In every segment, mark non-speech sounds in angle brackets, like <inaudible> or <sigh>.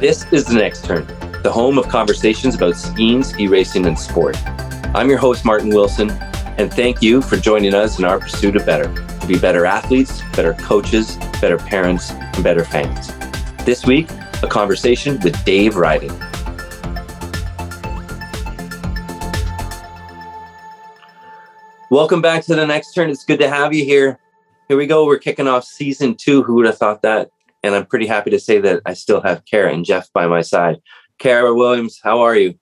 This is The Next Turn, the home of conversations about skiing, ski racing, and sport. I'm your host, Martin Wilson, and thank you for joining us in our pursuit of better to be better athletes, better coaches, better parents, and better fans. This week, a conversation with Dave Ryding. Welcome back to The Next Turn. It's good to have you here. Here we go. We're kicking off season two. Who would have thought that? And I'm pretty happy to say that I still have Cara and Jeff by my side. Cara Williams, how are you?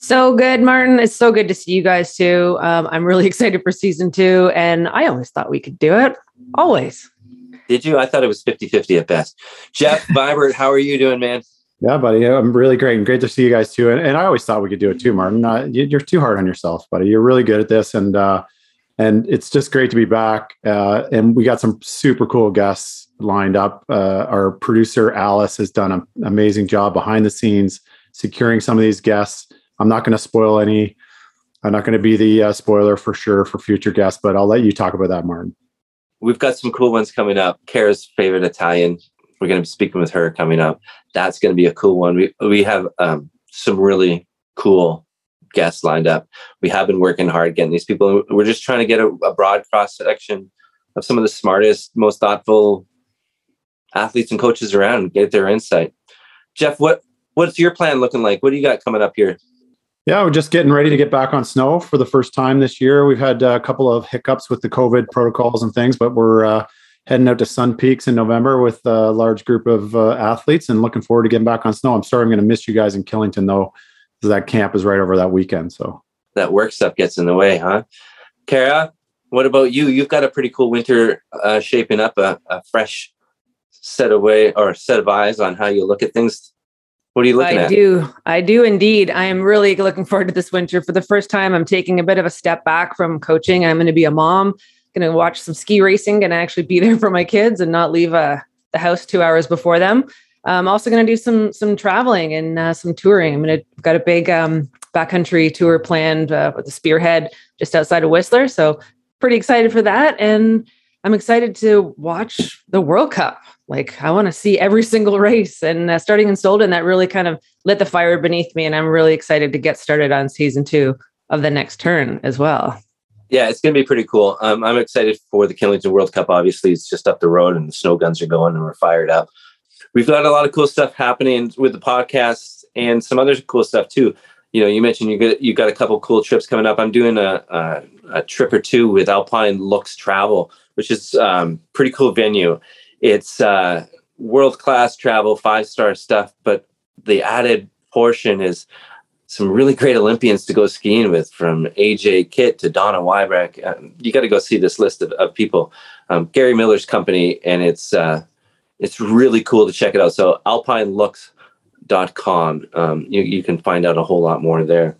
So good, Martin. It's so good to see you guys too. Um, I'm really <laughs> excited for season two, and I always thought we could do it. Always. Did you? I thought it was 50 50 at best. Jeff <laughs> Vibert, how are you doing, man? Yeah, buddy. I'm really great and great to see you guys too. And, and I always thought we could do it too, Martin. Uh, you, are too hard on yourself, buddy. You're really good at this. And, uh, and it's just great to be back. Uh, and we got some super cool guests lined up. Uh, our producer Alice has done an amazing job behind the scenes securing some of these guests. I'm not going to spoil any. I'm not going to be the uh, spoiler for sure for future guests, but I'll let you talk about that, Martin. We've got some cool ones coming up. Cara's favorite Italian. We're going to be speaking with her coming up. That's going to be a cool one. We we have um, some really cool guests lined up. We have been working hard getting these people. We're just trying to get a, a broad cross section of some of the smartest, most thoughtful athletes and coaches around and get their insight. Jeff, what what's your plan looking like? What do you got coming up here? Yeah, we're just getting ready to get back on snow for the first time this year. We've had a couple of hiccups with the COVID protocols and things, but we're uh, heading out to Sun Peaks in November with a large group of uh, athletes and looking forward to getting back on snow. I'm sorry I'm going to miss you guys in Killington though, because that camp is right over that weekend. So that work stuff gets in the way, huh? Cara, what about you? You've got a pretty cool winter uh, shaping up, a, a fresh set away or set of eyes on how you look at things. What are you looking I at? I do. I do indeed. I am really looking forward to this winter. For the first time, I'm taking a bit of a step back from coaching. I'm going to be a mom, going to watch some ski racing, and actually be <laughs> there for my kids and not leave uh, the house two hours before them. I'm also going to do some some traveling and uh, some touring. I'm going to got a big um, backcountry tour planned uh, with the Spearhead just outside of Whistler. So pretty excited for that, and I'm excited to watch the World Cup. Like I want to see every single race. And uh, starting in Solden, that really kind of lit the fire beneath me. And I'm really excited to get started on season two of the next turn as well. Yeah, it's going to be pretty cool. Um, I'm excited for the Killington World Cup. Obviously, it's just up the road, and the snow guns are going, and we're fired up. We've got a lot of cool stuff happening with the podcast and some other cool stuff too. You know, you mentioned you got you got a couple cool trips coming up. I'm doing a, a, a trip or two with Alpine Looks Travel, which is um, pretty cool venue. It's uh, world class travel, five star stuff, but the added portion is some really great Olympians to go skiing with, from AJ Kitt to Donna Weinbrecht. Um, you got to go see this list of, of people. Um, Gary Miller's company, and it's uh, it's really cool to check it out. So alpinelooks.com. Um, you, you can find out a whole lot more there.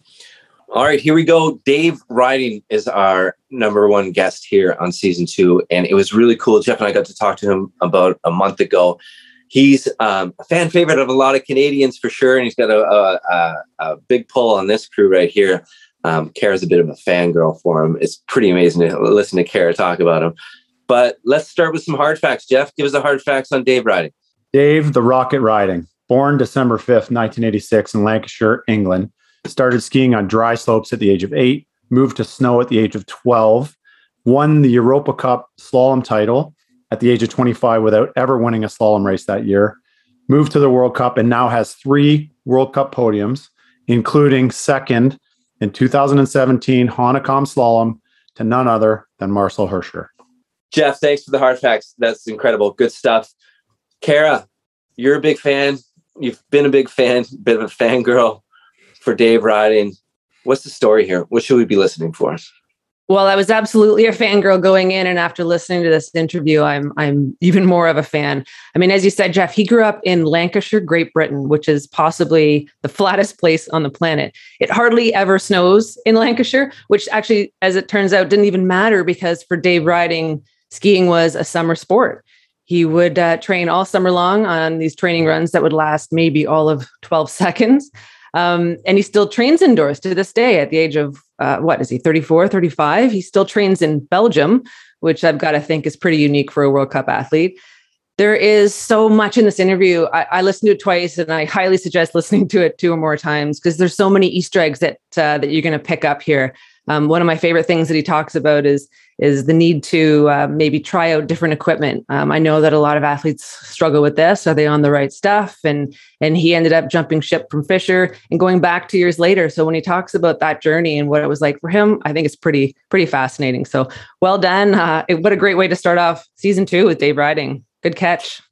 All right, here we go. Dave Ryding is our number one guest here on season two, and it was really cool. Jeff and I got to talk to him about a month ago. He's um, a fan favorite of a lot of Canadians for sure, and he's got a, a, a big pull on this crew right here. Um, Cara's a bit of a fangirl for him. It's pretty amazing to listen to Cara talk about him. But let's start with some hard facts. Jeff, give us the hard facts on Dave Ryding. Dave, the Rocket Ryding, born December 5th, 1986, in Lancashire, England started skiing on dry slopes at the age of eight, moved to snow at the age of 12, won the Europa Cup slalom title at the age of 25 without ever winning a slalom race that year, moved to the World Cup, and now has three World Cup podiums, including second in 2017 Hahnenkamm Slalom to none other than Marcel Hirscher. Jeff, thanks for the hard facts. That's incredible. Good stuff. Cara, you're a big fan. You've been a big fan, bit of a fangirl for Dave Ryding. What's the story here? What should we be listening for? Well, I was absolutely a fangirl going in, and after listening to this interview, I'm I'm even more of a fan. I mean, as you said, Jeff, he grew up in Lancashire, Great Britain, which is possibly the flattest place on the planet. It hardly ever snows in Lancashire, which actually, as it turns out, didn't even matter because for Dave Ryding, skiing was a summer sport. He would uh, train all summer long on these training runs that would last maybe all of 12 <laughs> seconds. Um, and he still trains indoors to this day at the age of uh, what is he 34 35 he still trains in belgium which i've got to think is pretty unique for a world cup athlete There is so much in this interview. I, I, listened to it twice, and I highly suggest listening to it two or more times because there's so many Easter eggs that uh, that you're going to pick up here. Um, one of my favorite things that he talks about is is the need to uh, maybe try out different equipment. Um, I know that a lot of athletes struggle with this. Are they on the right stuff? And and he ended up jumping ship from Fischer and going back two years later. So when he talks about that journey and what it was like for him, I think it's pretty pretty fascinating. So well done. Uh, what a great way to start off season two with Dave Ryding. Good catch.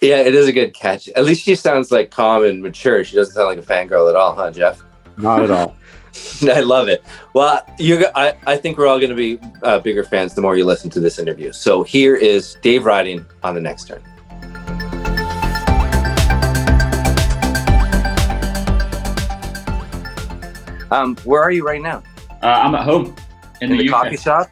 Yeah, it is a good catch. At least she sounds like calm and mature. She doesn't sound like a fangirl at all, huh, Jeff? Not at all. <laughs> <laughs> I love it. Well, you, I, I think we're all going to be uh, bigger fans the more you listen to this interview. So here is Dave Ryding on the next turn. Um, where are you right now? Uh, I'm at home in, in the, the coffee shop.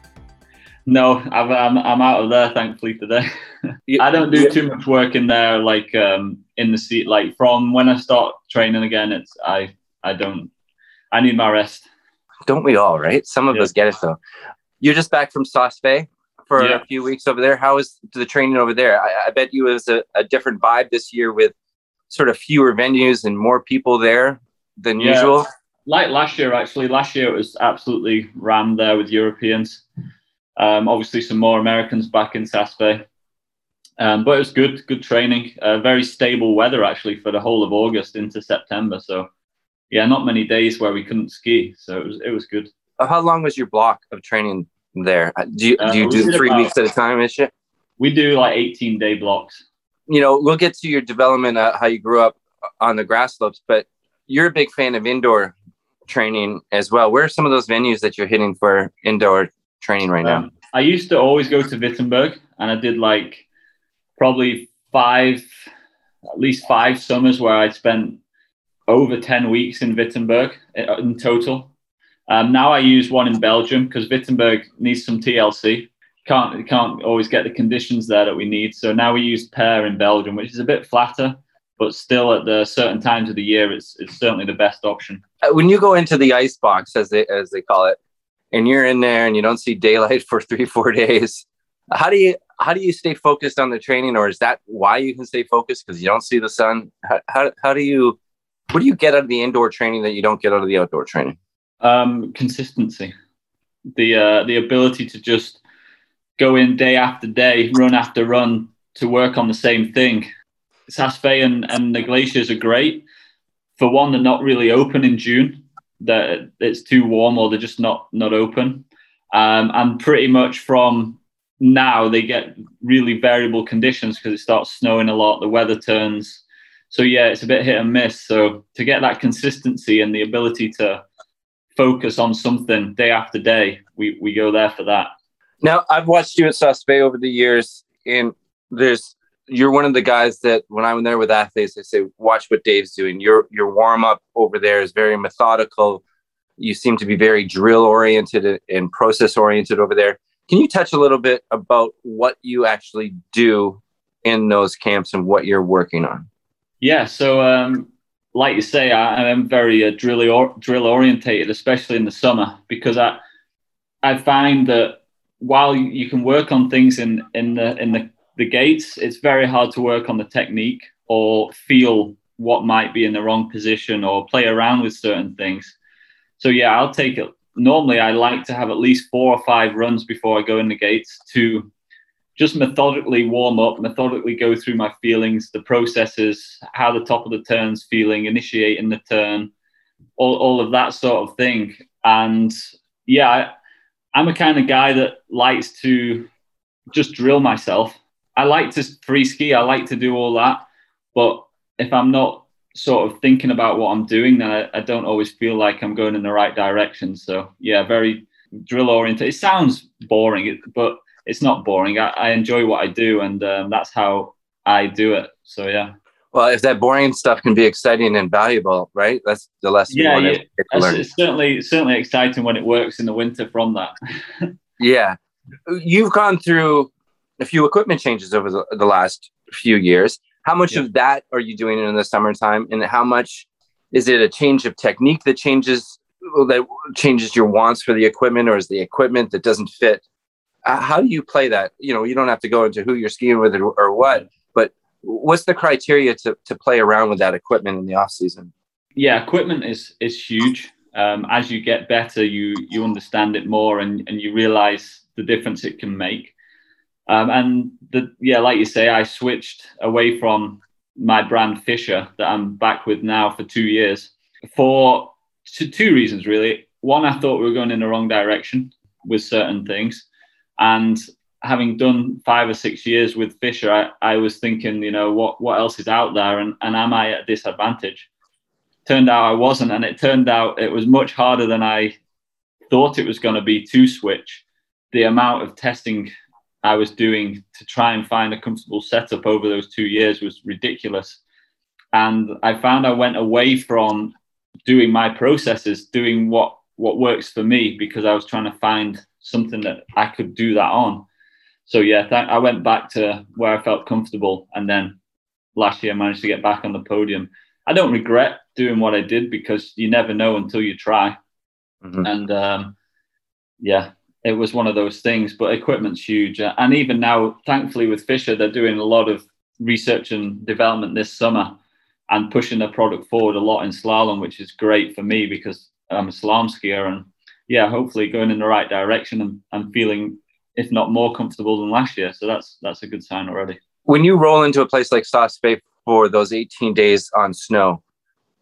No, I'm, I'm, I'm out of there thankfully today. <laughs> I don't do too much work in there, like um, in the seat. Like from when I start training again, it's I I don't I need my rest. Don't we all, right? Some of yeah. us get it though. You're just back from Saas-Fee for yeah. a few weeks over there. How is the training over there? I, I bet you it was a, a, different vibe this year with sort of fewer venues and more people there than yeah. usual. Like last year, actually. Last year it was absolutely rammed there with Europeans. Um, obviously, some more Americans back in Saas-Fee. Um, but it was good, good training. Uh, very stable weather actually for the whole of August into September. So yeah, not many days where we couldn't ski, so it was it was good. How long was your block of training there? Uh, do you uh, do, you do three about, weeks at a time? Is it? We do like eighteen day blocks. You know, we'll get to your development, uh, how you grew up on the grass slopes, but you're a big fan of indoor training as well. Where are some of those venues that you're hitting for indoor training right um, now? I used to always go to Wittenburg, and I did like probably five, at least five summers where I spent over 10 weeks in Wittenburg uh, in total. Um, now I use one in Belgium because Wittenburg needs some TLC. Can't can't always get the conditions there that we need. So now we use Peer in Belgium, which is a bit flatter, but still at the certain times of the year, it's it's certainly the best option. Uh, when you go into the ice box, as they as they call it, and you're in there and you don't see daylight <laughs> for three four days, how do you how do you stay focused on the training, or is that why you can stay focused because you don't see the sun? How, how, how do you what do you get out of the indoor training that you don't get out of the outdoor training? Um, consistency, the uh, the ability to just go in day after day, run after run to work on the same thing. Saas-Fee and, and the glaciers are great. For one, they're not really open in June. That it's too warm or they're just not not open. Um, and pretty much from now they get really variable conditions because it starts snowing a lot. The weather turns so yeah, it's a bit hit and miss. So to get that consistency and the ability to focus on something day after day, we we go there for that. Now I've watched you at Saas-Fee over the years, and there's you're one of the guys that when I'm there with athletes, I say, watch what Dave's doing. Your your warm up over there is very methodical. You seem to be very drill oriented and process oriented over there. Can you touch a little bit about what you actually do in those camps and what you're working on? Yeah, so um, like you say, I, am very uh, drill or, drill orientated, especially in the summer, because I I find that while you can work on things in in the in the, the gates, it's very hard to work on the technique or feel what might be in the wrong position or play around with certain things. So yeah, I'll take it. Normally, I like to have at least four or five runs before I go in the gates to just methodically warm up, methodically go through my feelings, the processes, how the top of the turn's feeling, initiating the turn, all, all of that sort of thing. And yeah, I, I'm a kind of guy that likes to just drill myself. I like to free ski, I like to do all that. But if I'm not sort of thinking about what I'm doing, then I, I don't always feel like I'm going in the right direction. So yeah, very drill oriented. It sounds boring, but it's not boring. I, I enjoy what I do, and um, that's how I do it. So yeah. Well, if that boring stuff can be exciting and valuable, right? That's the lesson. Yeah, yeah. It's, it's certainly certainly exciting when it works in the winter from that. <laughs> yeah, you've gone through a few equipment changes over the, the last few years. How much yeah. of that are you doing in the summertime, and how much is it a change of technique that changes that changes your wants for the equipment, or is the equipment that doesn't fit Uh, how do you play that? You know, you don't have to go into who you're skiing with or, or what, but what's the criteria to, to play around with that equipment in the off season? Yeah, equipment is is huge. Um, as you get better, you you understand it more and, and you realize the difference it can make. Um, and the yeah, like you say, I switched away from my brand Fischer that I'm back with now for two years for two, two reasons really. One, I thought we were going in the wrong direction with certain things, and having done five or six years with Fischer, I, I was thinking, you know, what what else is out there, and, and am I at disadvantage? Turned out I wasn't, and it turned out it was much harder than I thought it was going to be to switch. The amount of testing I was doing to try and find a comfortable setup over those two years was ridiculous. And I found I went away from doing my processes, doing what what works for me, because I was trying to find something that I could do that on. So yeah, th- I went back to where I felt comfortable, and then last year I managed to get back on the podium. I don't regret doing what I did because you never know until you try. Mm-hmm. And um, yeah, it was one of those things. But equipment's huge, uh, and even now, thankfully, with Fischer, they're doing a lot of research and development this summer and pushing their product forward a lot in slalom, which is great for me because I'm a slalom skier. And yeah, hopefully going in the right direction and, and feeling, if not more comfortable than last year. So that's that's a good sign already. When you roll into a place like Bay for those 18 days on snow,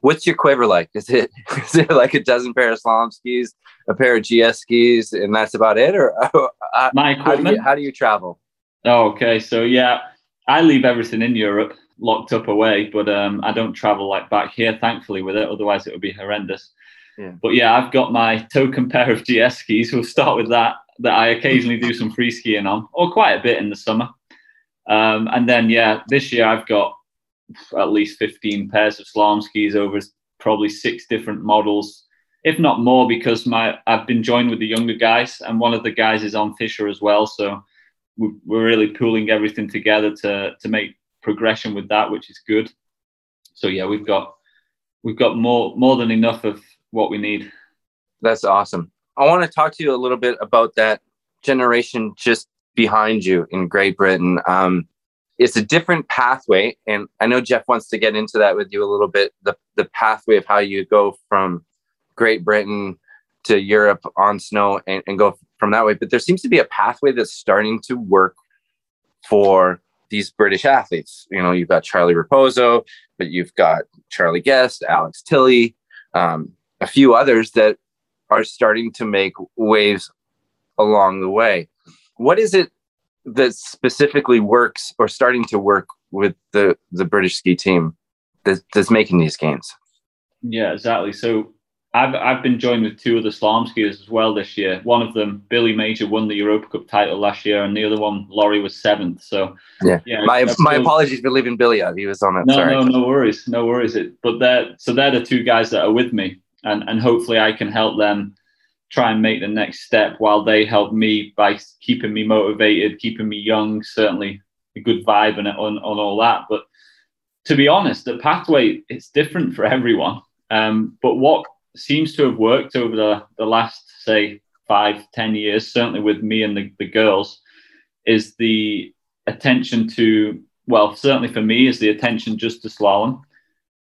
what's your quiver like? Is it <laughs> is it like a dozen pair of slalom skis, a pair of GS skis, and that's about it? Or <laughs> uh, my equipment? How do, you, how do you travel? Oh, okay. So yeah, I leave everything in Europe locked up away, but um, I don't travel like back here, thankfully, with it. Otherwise, it would be horrendous. Yeah. But yeah, I've got my token <laughs> pair of GS skis. We'll start with that. That I occasionally do some free skiing on, or quite a bit in the summer. Um, and then yeah, this year I've got at least 15 pairs of slalom skis over probably six different models, if not more, because my I've been joined with the younger guys, and one of the guys is on Fischer as well. So we're really pooling everything together to to make progression with that, which is good. So yeah, we've got we've got more more than enough of what we need. That's awesome. I want to talk to you a little bit about that generation just behind you in Great Britain. Um, it's a different pathway, and I know Jeff wants to get into that with you a little bit. The the pathway of how you go from Great Britain to Europe on snow and, and go from that way. But there seems to be a pathway that's starting to work for these British athletes. You know, you've got Charlie Raposo, but you've got Charlie Guest, Alex Tilley, um, a few others that are starting to make waves along the way. What is it that specifically works or starting to work with the the British ski team that, that's making these gains? Yeah, exactly. So I've I've been joined with two other slalom skiers as well this year. One of them, Billy Major, won the Europa Cup title last year, and the other one, Laurie, was seventh. So yeah, yeah my my apologies for leaving Billy out. He was on it. No, Sorry. no, no worries, no worries. It, but they're so they're the two guys that are with me, and and hopefully I can help them try and make the next step while they help me by keeping me motivated, keeping me young. Certainly a good vibe and on on all that, but. To be honest, the pathway it's different for everyone. Um, but what seems to have worked over the, the last, say, five, ten years, certainly with me and the, the girls, is the attention to, well, certainly for me, is the attention just to slalom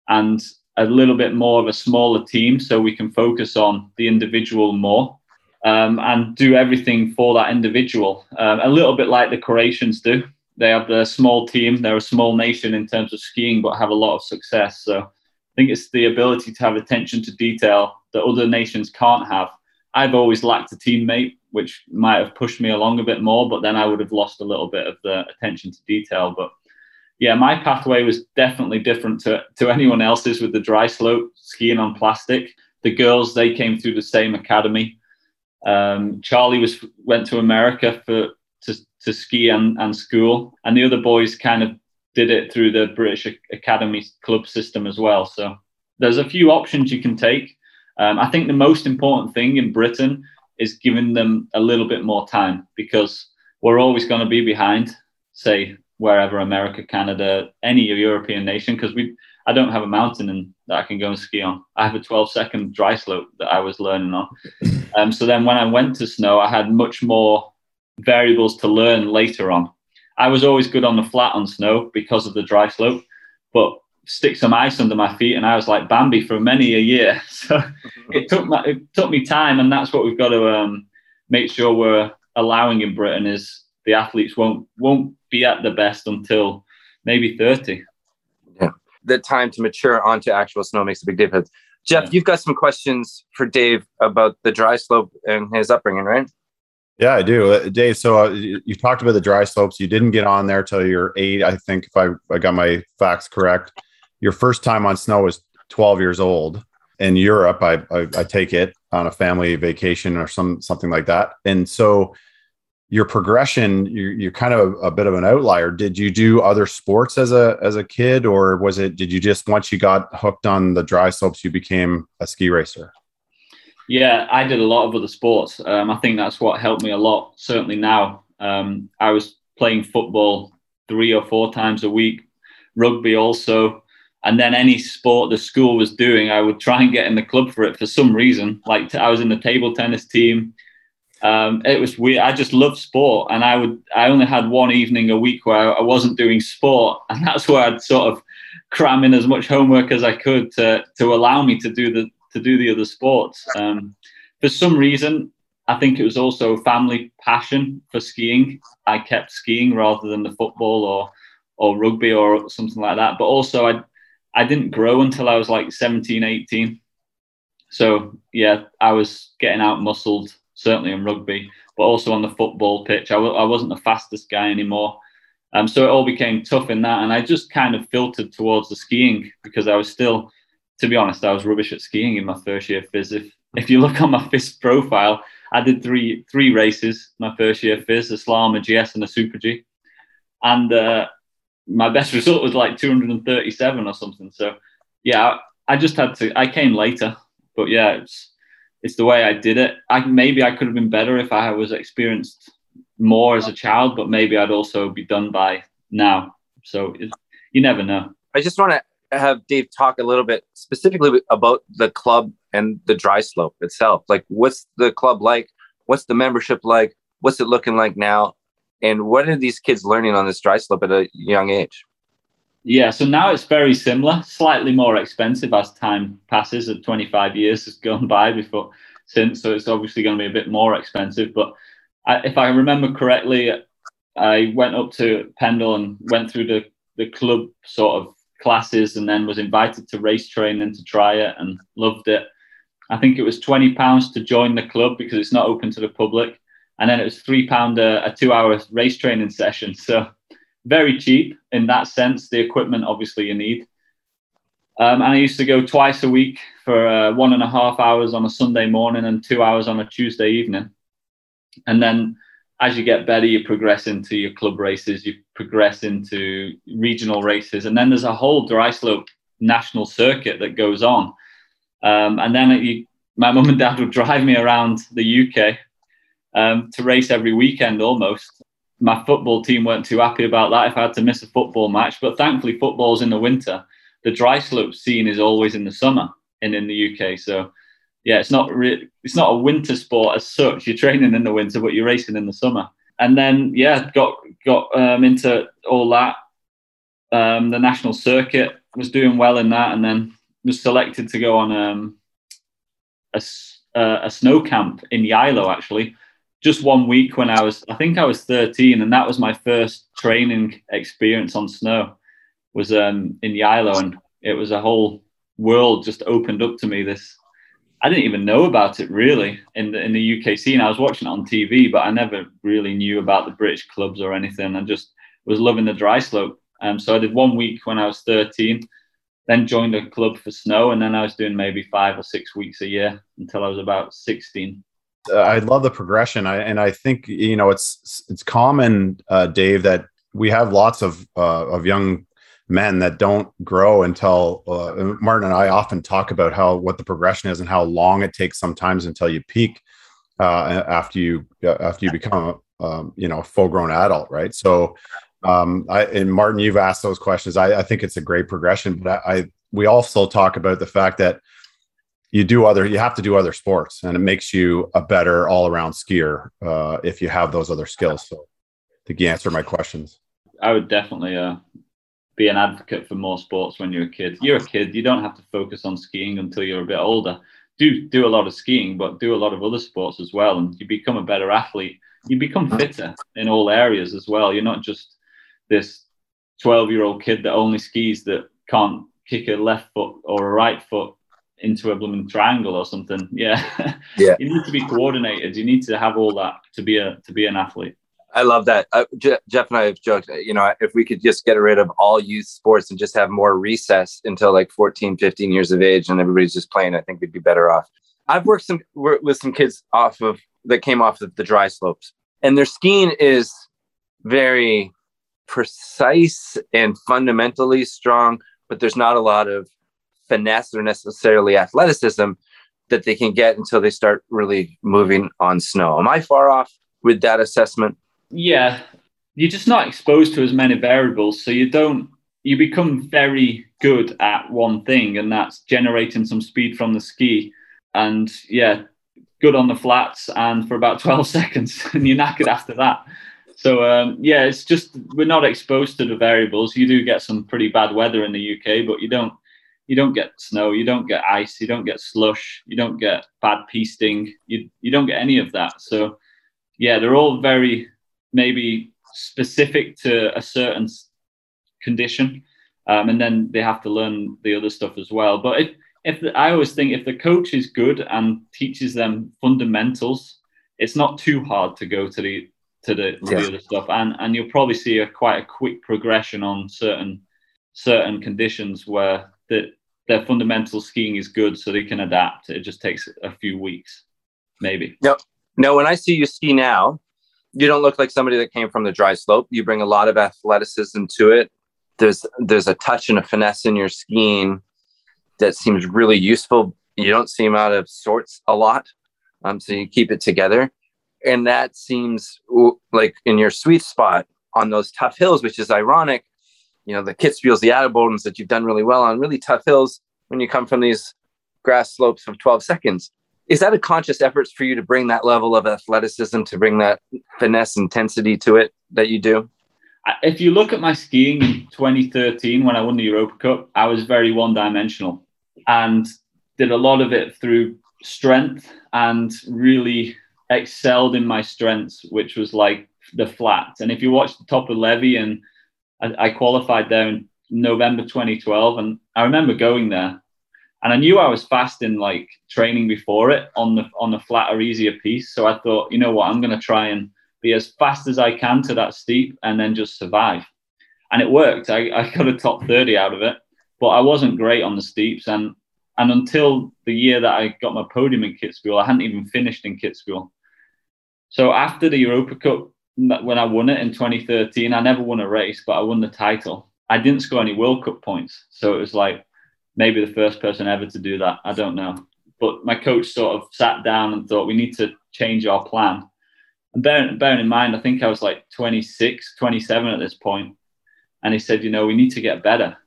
and a little bit more of a smaller team so we can focus on the individual more um, and do everything for that individual. Um, a little bit like the Croatians do. They have the small team, they're a small nation in terms of skiing, but have a lot of success. So I think it's the ability to have attention to detail that other nations can't have. I've always lacked a teammate, which might have pushed me along a bit more, but then I would have lost a little bit of the attention to detail. But yeah, my pathway was definitely different to, to anyone else's with the dry slope skiing on plastic. The girls, they came through the same academy. Um, Charlie was went to America for to, to ski and, and school, and the other boys kind of did it through the British Academy club system as well. So there's a few options you can take. Um, I think the most important thing in Britain is giving them a little bit more time because we're always going to be behind, say wherever America, Canada, any European nation, because we I don't have a mountain and that I can go and ski on. I have a 12 second dry slope that I was learning on. <laughs> Um, so then when I went to snow, I had much more variables to learn later on. I was always good on the flat on snow because of the dry slope, but stick some ice under my feet and I was like Bambi for many a year. <laughs> So it took my, it took me time, and that's what we've got to um, make sure we're allowing in Britain is the athletes won't won't be at the best until maybe thirty. Yeah, the time to mature onto actual snow makes a big difference. Jeff, yeah. you've got some questions for Dave about the dry slope and his upbringing, right? Yeah, I do, uh, Dave. So uh, you talked about the dry slopes. You didn't get on there till you're eight, I think, if I, I got my facts correct. Your first time on snow was 12 years old in Europe. I, I, I take it on a family vacation or some something like that. And so your progression, you're, you're kind of a bit of an outlier. Did you do other sports as a as a kid, or was it? Did you just once you got hooked on the dry slopes, you became a ski racer? Yeah, I did a lot of other sports. Um, I think that's what helped me a lot. Certainly now, um, I was playing football three or four times a week, rugby also, and then any sport the school was doing, I would try and get in the club for it for some reason. Like I was in the table tennis team. Um, it was weird. I just loved sport, and I would. I only had one evening a week where I wasn't doing sport, <laughs> and that's where I'd sort of cram in as much homework as I could to to allow me to do the to do the other sports. Um, for some reason, I think it was also family passion for skiing. I kept skiing rather than the football or or rugby or something like that. But also, I I didn't grow until I was like 17, 18. So yeah, I was getting out muscled certainly in rugby, but also on the football pitch. I w- I wasn't the fastest guy anymore. Um, so it all became tough in that, and I just kind of filtered towards the skiing because I was still to be honest, I was rubbish at skiing in my first year FIS. If if you look on my FIS profile, I did three three races my first year FIS, a slalom, a GS, and a super G, and uh, my best <laughs> result was like 237 or something. So yeah, I just had to. I came later, but yeah, it's it's the way I did it. I maybe I could have been better if I was experienced more as a child, but maybe I'd also be done by now. So it, you never know. I just want to have Dave talk a little bit specifically about the club and the dry slope itself. Like, what's the club like? What's the membership like? What's it looking like now? And what are these kids learning on this dry slope at a young age? Yeah, so now it's very similar, slightly more expensive as time passes. At 25 years has gone <laughs> by before since, so it's obviously going to be a bit more expensive. But I, if I remember correctly, I went up to Pendle and went through the the club sort of classes and then was invited to race training to try it and loved it. I think it was twenty pounds to join the club because it's not open to the public, and then it was three pound a, a two-hour race training session. <laughs> So very cheap in that sense. The equipment, obviously, you need. Um, and I used to go twice a week for uh, one and a half hours on a Sunday morning and two hours on a Tuesday evening. And then as you get better, you progress into your club races, you progress into regional races, and then there's a whole dry slope national circuit that goes on. Um, and then you, my <laughs> mum and dad would drive me around the UK um, to race every weekend almost. My football team weren't too happy about that if I had to miss a football match, but thankfully, football's in the winter. The dry slope scene is always in the summer and in the UK. So yeah, it's not re- it's not a winter sport as such. You're training in the winter, but you're racing in the summer. And then yeah, got got um, into all that. Um, the national circuit was doing well in that, and then was selected to go on um, a uh, a snow camp in Geilo actually. Just one week when I was, I think I was 13, and that was my first training experience on snow. Was um, in Geilo, and it was a whole world just opened up to me. This I didn't even know about it really in the in the UK scene. I was watching it on TV, but I never really knew about the British clubs or anything. I just was loving the dry slope. Um, so I did one week when I was 13, then joined a club for snow, and then I was doing maybe five or six weeks a year until I was about 16. Uh, I love the progression, I, and I think you know it's it's common, uh, Dave, that we have lots of uh, of young men that don't grow until uh, Martin and I often talk about how what the progression is and how long it takes sometimes until you peak uh, after you after you become um, you know a full grown adult, right? So, um, I and Martin, you've asked those questions. I, I think it's a great progression, but I, I we also talk about the fact that you do other you have to do other sports and it makes you a better all-around skier uh, if you have those other skills. So i think you answered my questions. I would definitely uh, be an advocate for more sports when you're a kid. You're a kid you don't have to focus on skiing until you're a bit older. Do do a lot of skiing but do a lot of other sports as well and you become a better athlete. You become fitter in all areas as well. You're not just this 12 year old kid that only skis that can't kick a left foot or a right foot into a blooming triangle or something. Yeah. <laughs> Yeah. you need to be coordinated. You need to have all that to be a to be an athlete. I love that. Uh, Je- Jeff and I have joked, you know, if we could just get rid of all youth sports and just have more recess until like 14, 15 years of age and everybody's just playing, I think we'd be better off. I've worked some worked with some kids off of that came off of the dry slopes and their skiing is very precise and fundamentally strong, but there's not a lot of finesse or necessarily athleticism that they can get until they start really moving on snow. Am I far off with that assessment? Yeah. You're just not exposed to as many variables. So you don't, you become very good at one thing, and that's generating some speed from the ski. And yeah, good on the flats and for about <laughs> 12 seconds, and you're knackered after that. So um, yeah, it's just we're not exposed to the variables. You do get some pretty bad weather in the UK, but you don't you don't get snow, you don't get ice, you don't get slush, you don't get bad pisting, you you don't get any of that. So yeah, they're all very maybe specific to a certain condition, um, and then they have to learn the other stuff as well. But if if the, I always think if the coach is good and teaches them fundamentals, it's not too hard to go to the to the, to yeah. the other stuff, and and you'll probably see a quite a quick progression on certain certain conditions where that their fundamental skiing is good, so they can adapt. It just takes a few weeks, maybe. No, no. When I see you ski now, you don't look like somebody that came from the dry slope. You bring a lot of athleticism to it. There's there's a touch and a finesse in your skiing that seems really useful. You don't seem out of sorts a lot, um, so you keep it together, and that seems like in your sweet spot on those tough hills, which is ironic you know the Kitzbühels, the Adelbodens that you've done really well on really tough hills when you come from these grass slopes of 12 seconds. Is that a conscious effort for you to bring that level of athleticism, to bring that finesse intensity to it that you do? If you look at my skiing in 2013 when I won the Europa Cup, I was very one dimensional and did a lot of it through strength and really excelled in my strengths, which was like the flat. And if you watch the top of Levi and I, I qualified there in November 2012, and I remember going there, and I knew I was fast in like training before it on the on the flatter, easier piece. So I thought, you know what, I'm going to try and be as fast as I can to that steep, and then just survive. And it worked. I, I got a top 30 out of it, but I wasn't great on the steeps. And and until the year that I got my podium in Kitzbühel, I hadn't even finished in Kitzbühel. So after the Europa Cup when I won it in 2013, I never won a race, but I won the title. I didn't score any World Cup points. So it was like maybe the first person ever to do that. I don't know. But my coach sort of sat down and thought, we need to change our plan. And bearing, bearing in mind, I think I was like 26, 27 at this point. And he said, you know, we need to get better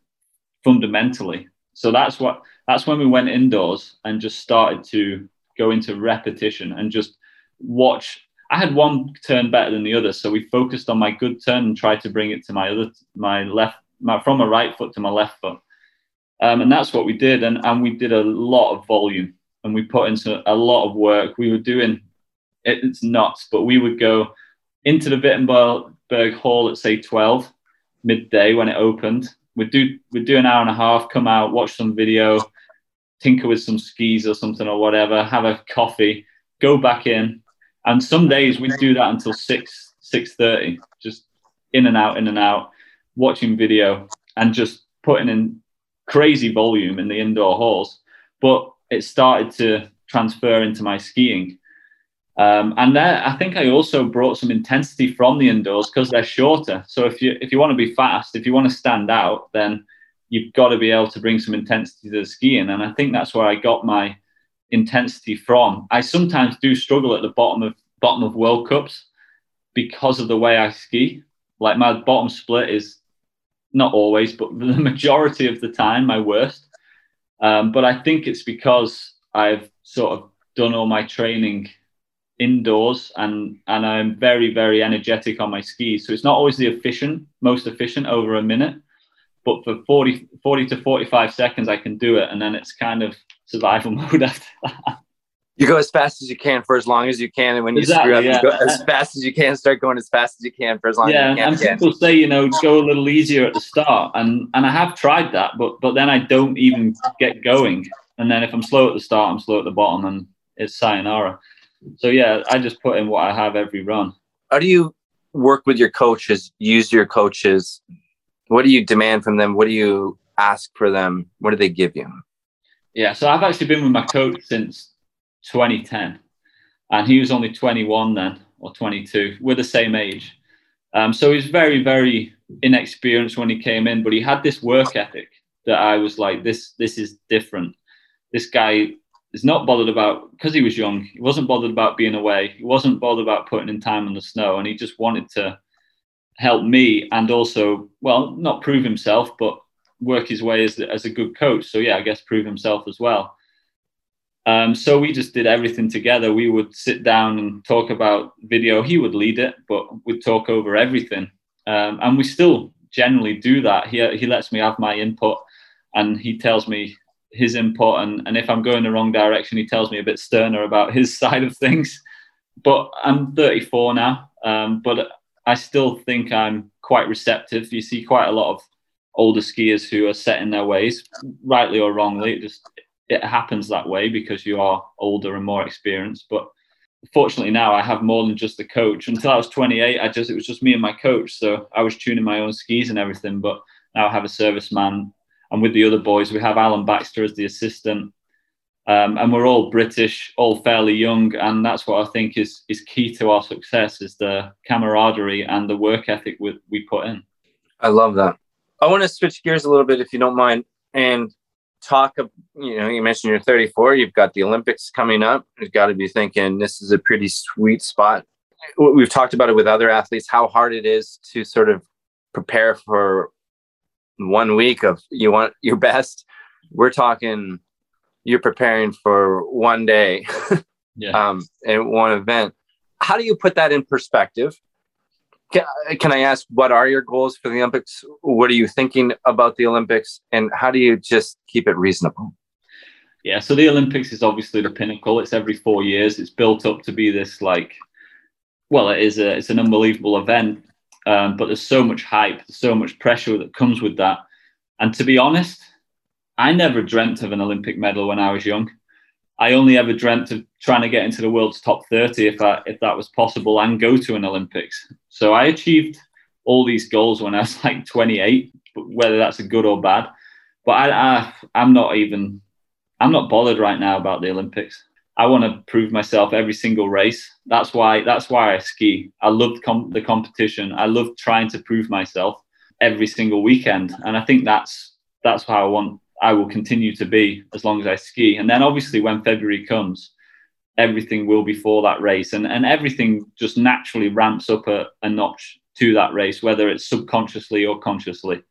fundamentally. So that's what that's when we went indoors and just started to go into repetition and just watch I had one turn better than the other, so we focused on my good turn and tried to bring it to my other, my left, my, from my right foot to my left foot, um, and that's what we did. And and we did a lot of volume, and we put into a lot of work. We were doing it, it's nuts, but we would go into the Wittenburg Hall at say twelve midday when it opened. We'd do we'd do an hour and a half, come out, watch some video, tinker with some skis or something or whatever, have a coffee, go back in, and some days we'd do that until six six thirty, just in and out, in and out, watching video and just putting in crazy volume in the indoor halls. But it started to transfer into my skiing. Um, and there, I think I also brought some intensity from the indoors because they're shorter. So if you if you want to be fast, if you want to stand out, then you've got to be able to bring some intensity to the skiing. And I think that's where I got my intensity from. I sometimes do struggle at the bottom of bottom of World Cups because of the way I ski. Like my bottom split is not always, but <laughs> the majority of the time my worst. Um, but I think it's because I've sort of done all my training indoors and and I'm very very energetic on my skis so it's not always the efficient most efficient over a minute but for 40 40 to 45 seconds I can do it and then it's kind of survival <laughs> mode after that you go as fast as you can for as long as you can, and when you exactly, screw up, yeah. you go as fast as you can. Start going as fast as you can for as long yeah, as you can. and people say you know go a little easier at the start, and and I have tried that, but but then I don't even get going, and then if I'm slow at the start, I'm slow at the bottom, and it's sayonara. So yeah, I just put in what I have every run. How do you work with your coaches? Use your coaches. What do you demand from them? What do you ask for them? What do they give you? Yeah, so I've actually been with my coach since 2010, and he was only 21 then or 22. We're the same age, um, so he's very very inexperienced when he came in, but he had this work ethic that I was like, this this is different. This guy is not bothered about because he was young. He wasn't bothered about being away. He wasn't bothered about putting in time in the snow, and he just wanted to help me and also, well, not prove himself, but work his way as, as a good coach. So yeah, I guess prove himself as well. Um, so we just did everything together. We would sit down and talk about video. He would lead it, but we'd talk over everything. Um, and we still generally do that. He, he lets me have my input and he tells me his input. And, and if I'm going the wrong direction, he tells me a bit sterner about <laughs> his side of things. But I'm 34 now, um, but I still think I'm quite receptive. You see quite a lot of older skiers who are set in their ways, rightly or wrongly. It just it happens that way because you are older and more experienced. But fortunately now I have more than just the coach. Until I was 28, I just it was just me and my coach, so I was tuning my own skis and everything. But now I have a serviceman, and with the other boys, we have Alan Baxter as the assistant. Um, and we're all British, all fairly young, and that's what I think is is key to our success is the camaraderie and the work ethic we, we put in. I love that. I want to switch gears a little bit, if you don't mind, and talk of you know you mentioned you're 34 you've got the olympics coming up. You've got to be thinking this is a pretty sweet spot. We've talked about it with other athletes how hard it is to sort of prepare for one week of you want your best. We're talking you're preparing for one day yeah. <laughs> um, and one event. How do you put that in perspective can, can I ask what are your goals for the Olympics? What are you thinking about the Olympics, and how do you just keep it reasonable? Yeah, so the Olympics is obviously the pinnacle. It's every four years. It's built up to be this like, well, it is a it's an unbelievable event, um, but there's so much hype, so much pressure that comes with that. And to be honest, I never dreamt of an Olympic medal when I was young. I only ever dreamt of trying to get into the world's top 30 if I, if that was possible and go to an Olympics. So I achieved all these goals when I was <laughs> like 28, whether that's a good or bad. But I, I I'm not even I'm not bothered right now about the Olympics. I want to prove myself every single race. That's why that's why I ski. I love com- the competition. I love trying to prove myself every single weekend, and I think that's that's how I want I will continue to be as long as I ski. And then obviously when February comes, everything will be for that race and, and everything just naturally ramps up a, a notch to that race, whether it's subconsciously or consciously.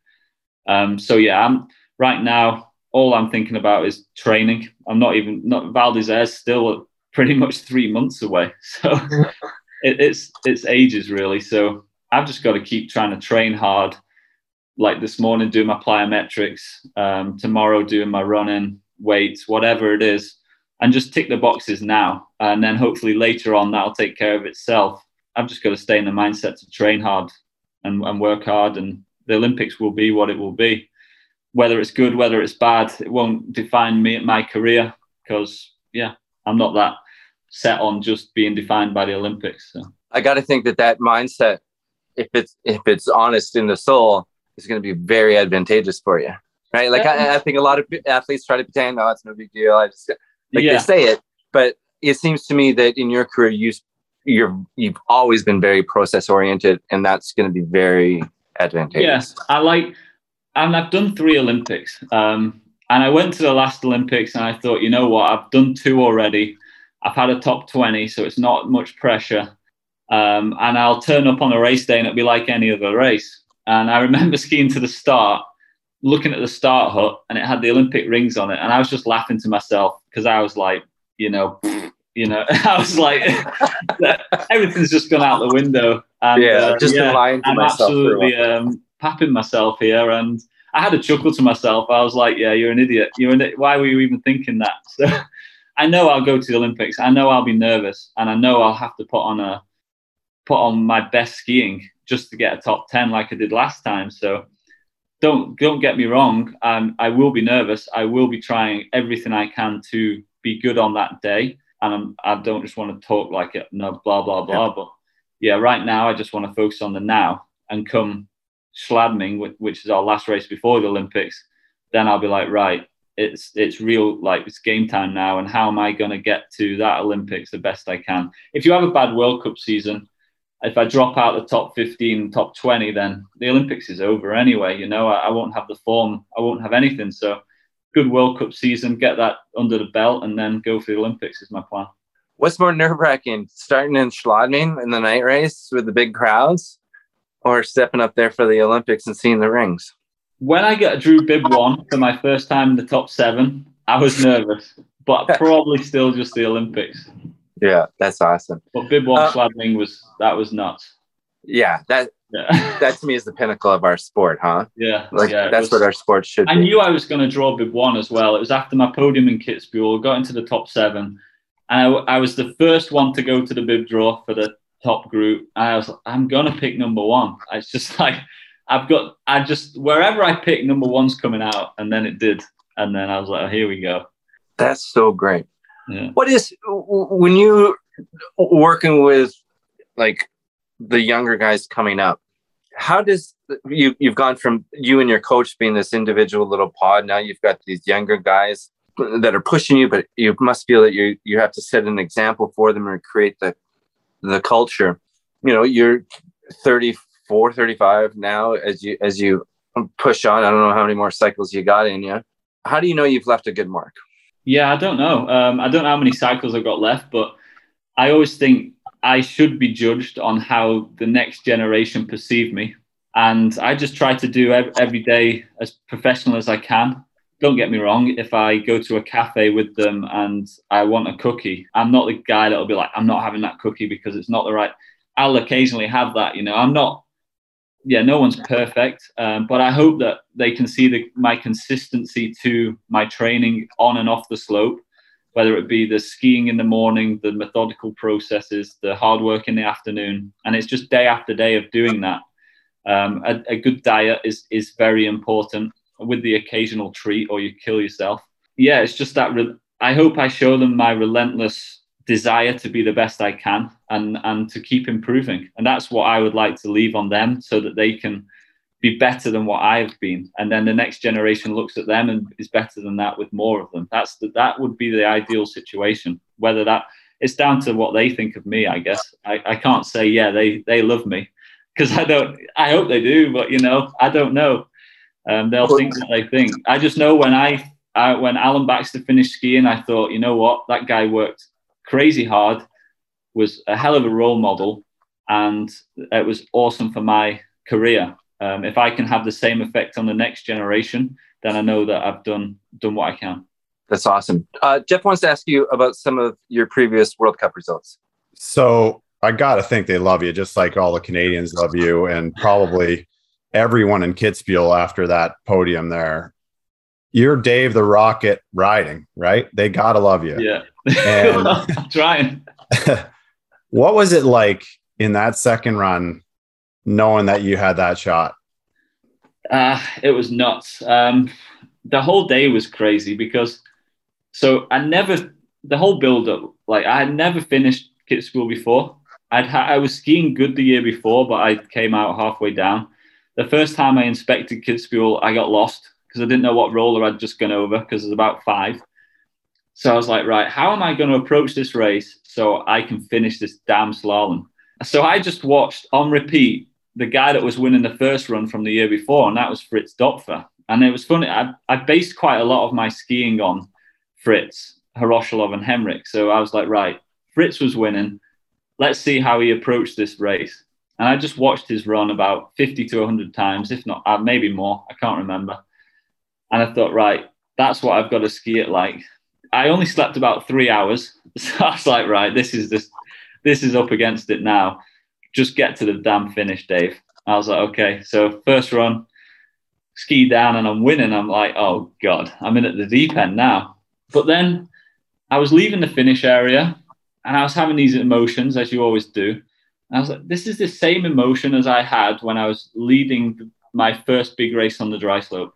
Um, so yeah, I'm right now, all I'm thinking about is training. I'm not even not Val d'Isère still pretty much three months away. <laughs> So <laughs> it, it's it's ages really. So I've just got to keep trying to train hard like this morning doing my plyometrics, um, tomorrow doing my running, weights, whatever it is, and just tick the boxes now. And then hopefully later on that'll take care of itself. I've just got to stay in the mindset to train hard and, and work hard, and the Olympics will be what it will be. Whether it's good, whether it's bad, it won't define me my career because yeah, I'm not that set on just being defined by the Olympics. So. I got to think that that mindset, if it's if it's honest in the soul, is going to be very advantageous for you, right? Like I, I, think a lot of athletes try to pretend, "No, it's no big deal." I just like yeah. they say it, but it seems to me that in your career, you you're you've always been very process oriented, and that's going to be very advantageous. Yes, I like, and I've done three Olympics, um, and I went to the last Olympics, and I thought, you know what, I've done two already. I've had a top twenty, so it's not much pressure. Um, and I'll turn up on a race day and it'll be like any other race. And I remember <laughs> skiing to the start, looking at the start hut, and it had the Olympic rings on it. And I was just laughing to myself. because I was like, you know, you know, <laughs> I was like, <laughs> everything's just gone out the window. And, yeah, uh, just yeah, lying to I'm myself. absolutely um, papping myself here, and I had a chuckle to myself. I was like, "Yeah, you're an idiot. You're an, why were you even thinking that?" So I know I'll go to the Olympics. I know I'll be nervous, and I know I'll have to put on a put on my best skiing just to get a top ten like I did last time. So don't don't get me wrong. Um, I will be nervous. I will be trying everything I can to be good on that day, and I'm, I don't just want to talk like it. No, blah blah blah. But yeah, right now I just want to focus on the now and come Schladming, which, which is our last race before the Olympics. Then I'll be like, right, it's it's real, like it's game time now. And how am I going to get to that Olympics the best I can? If you have a bad World Cup season, if I drop out the top 15, top 20, then the Olympics is over anyway. You know, I, I won't have the form, I won't have anything. So, good World Cup season, get that under the belt, and then go for the Olympics is my plan. What's more nerve wracking, starting in Schladming in the night race with the big crowds, or stepping up there for the Olympics and seeing the rings? When I got drew bib one for my first time in the top seven, I was nervous, but <laughs> probably still just the Olympics. Yeah, that's awesome. But bib one Uh, was that was nuts. Yeah, that Yeah, <laughs> that to me is the pinnacle of our sport, huh? yeah, Like yeah. that's was- what our sport should be. I be. knew I was going to draw bib one as well. It was after my podium in Kitzbühel, got into the top seven, and I, I was the first one to go to the bib draw for the top group. And I was, I'm going to pick number one. It's just <laughs> like I've got, I just wherever I pick, number one's coming out, and then it did, and then I was like, oh, here we go. That's so great. Yeah. What is when you working with like the younger guys coming up? How does you you've gone from you and your coach being this individual little pod now you've got these younger guys that are pushing you, but you must feel that you you have to set an example for them and create the the culture. You know, you're 34, 35 now as you as you push on. I don't know how many more cycles you got in you. How do you know you've left a good mark? Yeah, I don't know. Um, I don't know how many cycles I've got left, but I always think I should be judged on how the next generation perceive me. And I just try to do ev- every day as professional as I can. Don't get me wrong, if I go to a cafe with them and I want a cookie, I'm not the guy that'll be like, I'm not having that cookie because it's not the right. I'll occasionally have that, you know. I'm not, yeah, no one's perfect, um, but I hope that they can see the, my consistency to my training on and off the slope, whether it be the skiing in the morning, the methodical processes, the hard work in the afternoon, and it's just day after day of doing that. Um, a, a good diet is is very important with the occasional treat, or you kill yourself. Yeah, it's just that. Re- I hope I show them my relentless desire to be the best I can and and to keep improving, and that's what I would like to leave on them, so that they can be better than what I've been, and then the next generation looks at them and is better than that with more of them. That's the, that would be the ideal situation. Whether that it's down to what they think of me, I guess. I, I can't say yeah they they love me because I don't. I hope they do, but you know I don't know. Um, they'll think what they think. I just know when I, I when Alan Baxter finished skiing, I thought you know what that guy worked crazy hard, was a hell of a role model, and it was awesome for my career. Um, if I can have the same effect on the next generation, then I know that I've done done what I can. That's awesome. Uh, Jeff wants to ask you about some of your previous World Cup results. So I got to think they love you, just like all the Canadians love you, and probably everyone in Kitzbühel after that podium there. You're Dave the Rocket Ryding, right? They got to love you. Yeah, And- <laughs> I'm trying. <laughs> what was it like in that second run, knowing that you had that shot? Uh, it was nuts. Um, the whole day was crazy because so I never the whole build up like I had never finished Kitzbühel before. I'd ha- I was skiing good the year before, but I came out halfway down. The first time I inspected Kitzbühel, I got lost because I didn't know what roller I'd just gone over because there's about five. So I was like, right, how am I going to approach this race so I can finish this damn slalom? So I just watched on repeat the guy that was winning the first run from the year before, and that was Fritz Dopfer. And it was funny. I, I based quite a lot of my skiing on Fritz, Hiroshelov, and Henrik. So I was like, right, Fritz was winning. Let's see how he approached this race. And I just watched his run about 50 to 100 times, if not, uh, maybe more. I can't remember. And I thought, right, that's what I've got to ski it like. I only slept about three hours. <laughs> So I was like, right, this is this this is up against it now. Just get to the damn finish, Dave. I was like, okay. So first run, ski down and I'm winning. I'm like, oh God, I'm in at the deep end now. But then I was leaving the finish area and I was having these emotions, as you always do. And I was like, this is the same emotion as I had when I was leading my first big race on the dry slope.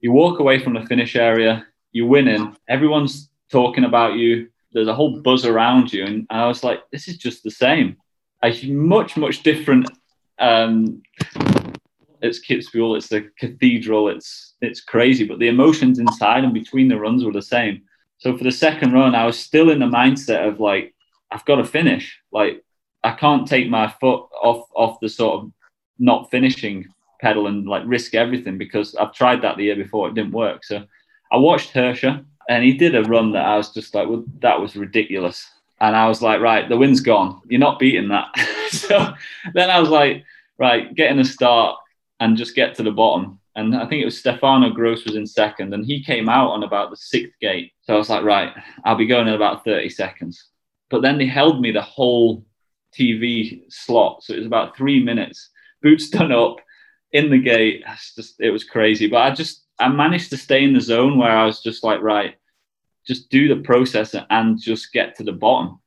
You walk away from the finish area, you're winning, everyone's talking about you, there's a whole buzz around you. And I was like, this is just the same. A much, much different um, it's Kitzbühel, it's the cathedral, it's it's crazy, but the emotions inside and between the runs were the same. So for the second run, I was still in the mindset of like, I've got to finish. Like, I can't take my foot off off the sort of not finishing pedal and like risk everything because I've tried that the year before, it didn't work. So I watched Hirscher and he did a run that I was just like, well, that was ridiculous. And I was like, right, the wind's gone. You're not beating that. <laughs> so then I was like, right, getting a start and just get to the bottom. And I think it was Stefano Gross was in second, and he came out on about the sixth gate. So I was like, right, I'll be going in about 30 seconds. But then they held me the whole TV slot. So it was about three minutes, boots done up in the gate. Just, it was crazy. But I just, I managed to stay in the zone where I was just like, right, just do the process and just get to the bottom.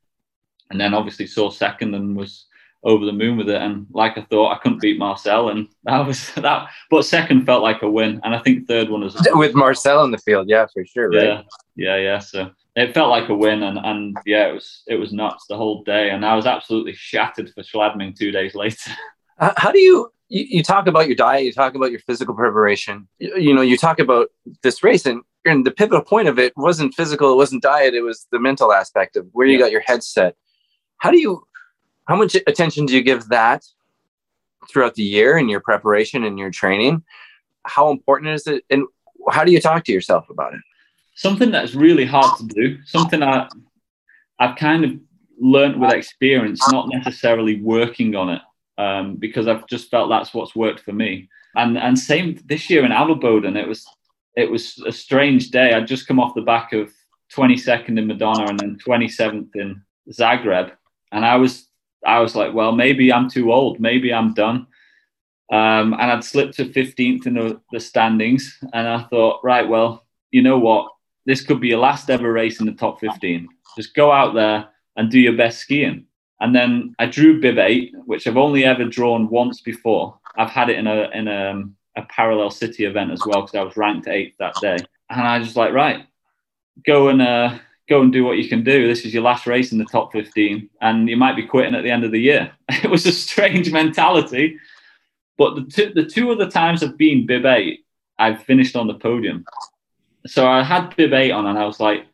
And then obviously saw second and was over the moon with it. And like I thought, I couldn't beat Marcel, and <laughs> that was that. But second felt like a win, and I think third one was with Marcel in the field. Yeah, for sure. Right? Yeah, yeah, yeah. So it felt like a win, and and yeah, it was it was nuts the whole day, and I was absolutely shattered for Schladming two days later. <laughs> How do you? You, you talk about your diet, you talk about your physical preparation. You, you know, you talk about this race, and and the pivotal point of it wasn't physical, it wasn't diet, it was the mental aspect of where you yeah. got your head set. How do you how much attention do you give that throughout the year in your preparation and your training? How important is it? And how do you talk to yourself about it? Something that's really hard to do, something I, I've kind of learned with experience, not necessarily working on it, um, because I've just felt that's what's worked for me. And and same this year in Adelboden, it was it was a strange day. I'd just come off the back of 22nd in Madonna and then 27th in Zagreb, and I was I was like, well, maybe I'm too old. Maybe I'm done. Um, and I'd slipped to 15th in the, the standings. And I thought, right, well, you know what? This could be your last ever race in the top 15. Just go out there and do your best skiing. And then I drew bib eight, which I've only ever drawn once before. I've had it in a in a, a parallel city event as well because I was ranked eighth that day. And I was like, right, go and uh, go and do what you can do. This is your last race in the top 15, and you might be quitting at the end of the year. <laughs> It was a strange mentality. But the two, the two other times I've been bib eight, I've finished on the podium. So I had bib eight on, and I was like,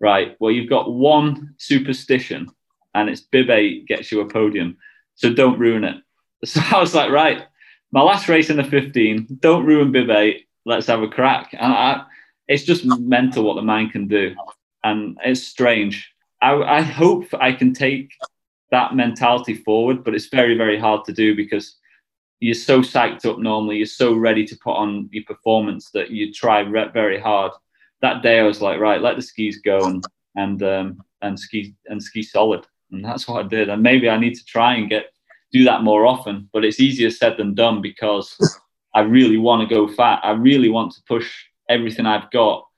right, well, you've got one superstition, and it's bib eight gets you a podium. So don't ruin it. <laughs> So I was like, right, my last race in the 15, don't ruin bib eight. Let's have a crack. And I, it's just mental what the mind can do and it's strange. I, I hope I can take that mentality forward, but it's very, very hard to do because you're so psyched up normally, you're so ready to put on your performance that you try re- very hard. That day, I was like, right, let the skis go and and um, and ski and ski solid, and that's what I did. And maybe I need to try and get do that more often, but it's easier said than done because I really want to go fat. I really want to push everything I've got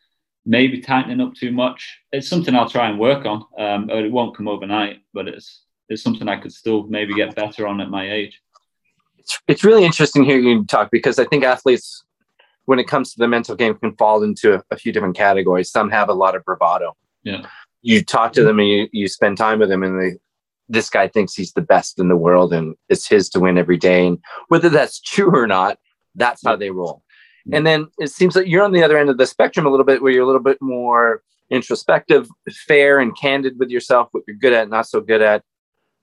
maybe tightening up too much. It's something I'll try and work on. Um, it won't come overnight, but it's it's something I could still maybe get better on at my age. It's it's really interesting hearing you talk because I think athletes, when it comes to the mental game, can fall into a, a few different categories. Some have a lot of bravado. Yeah. You talk to them and you, you spend time with them, and they, this guy thinks he's the best in the world, and it's his to win every day. And whether that's true or not, that's how they roll. And then it seems like you're on the other end of the spectrum a little bit, where you're a little bit more introspective, fair, and candid with yourself, what you're good at, not so good at.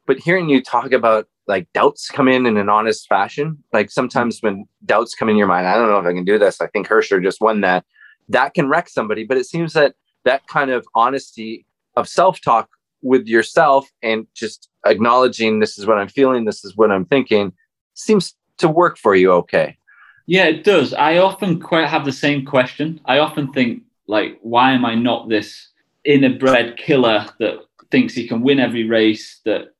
But hearing you talk about like doubts come in in an honest fashion, like sometimes when doubts come in your mind, I don't know if I can do this. I think Hirscher just won that. That can wreck somebody. But it seems that that kind of honesty of self talk with yourself and just acknowledging this is what I'm feeling, this is what I'm thinking seems to work for you okay. Yeah, it does. I often quite have the same question. I often think, like, why am I not this inbred killer that thinks he can win every race that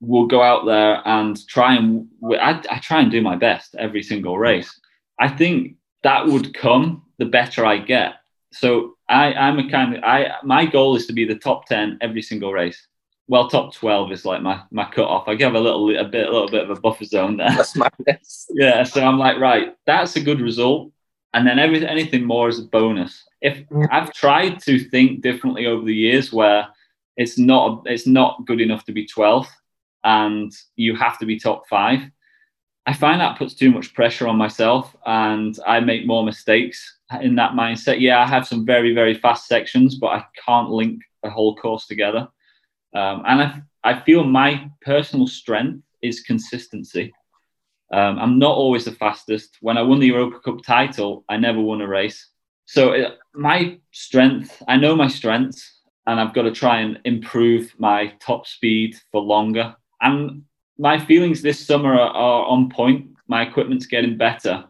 will go out there and try and I try and do my best every single race. I think that would come the better I get. So I, I'm a kind of I my goal is to be the top ten every single race. Well, top twelve is like my my cut off. I give a little a bit a little bit of a buffer zone there. That's my <laughs> yeah, so I'm like, right, that's a good result. And then everything anything more is a bonus. If mm. I've tried to think differently over the years where it's not it's not good enough to be 12th and you have to be top five. I find that puts too much pressure on myself and I make more mistakes in that mindset. Yeah, I have some very, very fast sections, but I can't link a whole course together. Um, and I, I feel my personal strength is consistency. Um, I'm not always the fastest. When I won the Europa Cup title, I never won a race. So it, uh, my strength, I know my strengths, and I've got to try and improve my top speed for longer. And my feelings this summer are, are on point. My equipment's getting better.